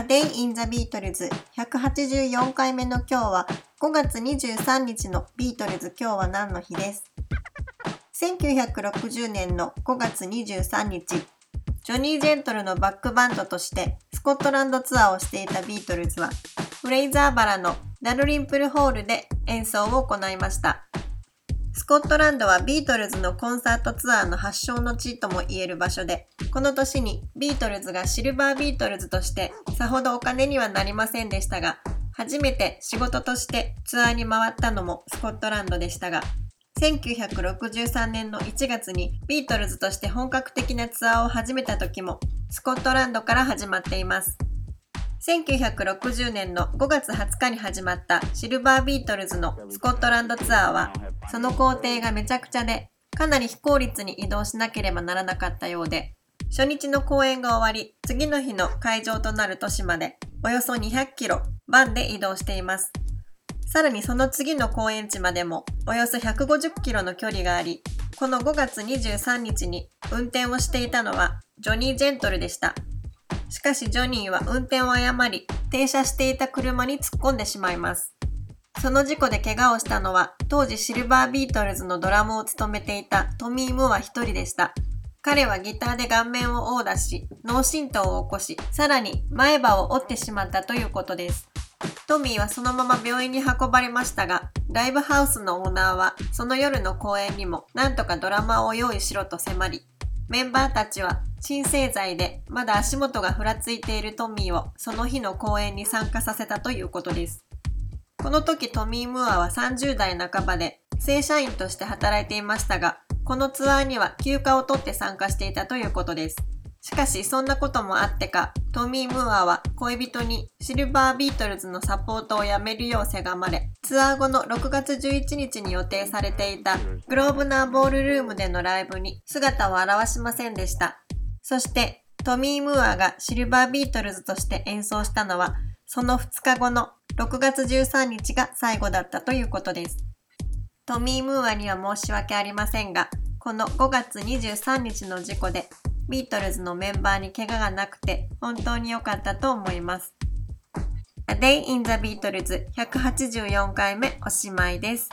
A Day in the Beatles 184回目の今日は5月23日のビートルズ。今日は何の日です？1960年の5月23日。ジョニー・ジェントルのバックバンドとしてスコットランドツアーをしていたビートルズはフレイザーバラのダルリンプルホールで演奏を行いました。スコットランドはビートルズのコンサートツアーの発祥の地とも言える場所で、この年にビートルズがシルバービートルズとしてさほどお金にはなりませんでしたが、初めて仕事としてツアーに回ったのもスコットランドでしたが、1963年の1月にビートルズとして本格的なツアーを始めた時もスコットランドから始まっています。1960年の5月20日に始まったシルバービートルズのスコットランドツアーは、その工程がめちゃくちゃで、かなり非効率に移動しなければならなかったようで、初日の公演が終わり、次の日の会場となる都市まで、およそ200キロ、バンで移動しています。さらにその次の公演地までも、およそ150キロの距離があり、この5月23日に運転をしていたのは、ジョニー・ジェントルでした。しかしジョニーは運転を誤り、停車していた車に突っ込んでしまいます。その事故で怪我をしたのは、当時シルバービートルズのドラムを務めていたトミー・ムーア一人でした。彼はギターで顔面を殴打し、脳震盪を起こし、さらに前歯を折ってしまったということです。トミーはそのまま病院に運ばれましたが、ライブハウスのオーナーはその夜の公演にもなんとかドラマを用意しろと迫り、メンバーたちは鎮静剤でまだ足元がふらついているトミーをその日の公演に参加させたということです。この時トミー・ムーアは30代半ばで正社員として働いていましたが、このツアーには休暇を取って参加していたということです。しかしそんなこともあってか、トミー・ムーアは恋人にシルバービートルズのサポートをやめるようせがまれ、ツアー後の6月11日に予定されていたグローブナーボールルームでのライブに姿を現しませんでした。そしてトミー・ムーアがシルバービートルズとして演奏したのは、その2日後の6月13日が最後だったということです。トミー・ムーアには申し訳ありませんが、この5月23日の事故でビートルズのメンバーに怪我がなくて本当に良かったと思います。A Day in the Beatles 184回目おしまいです。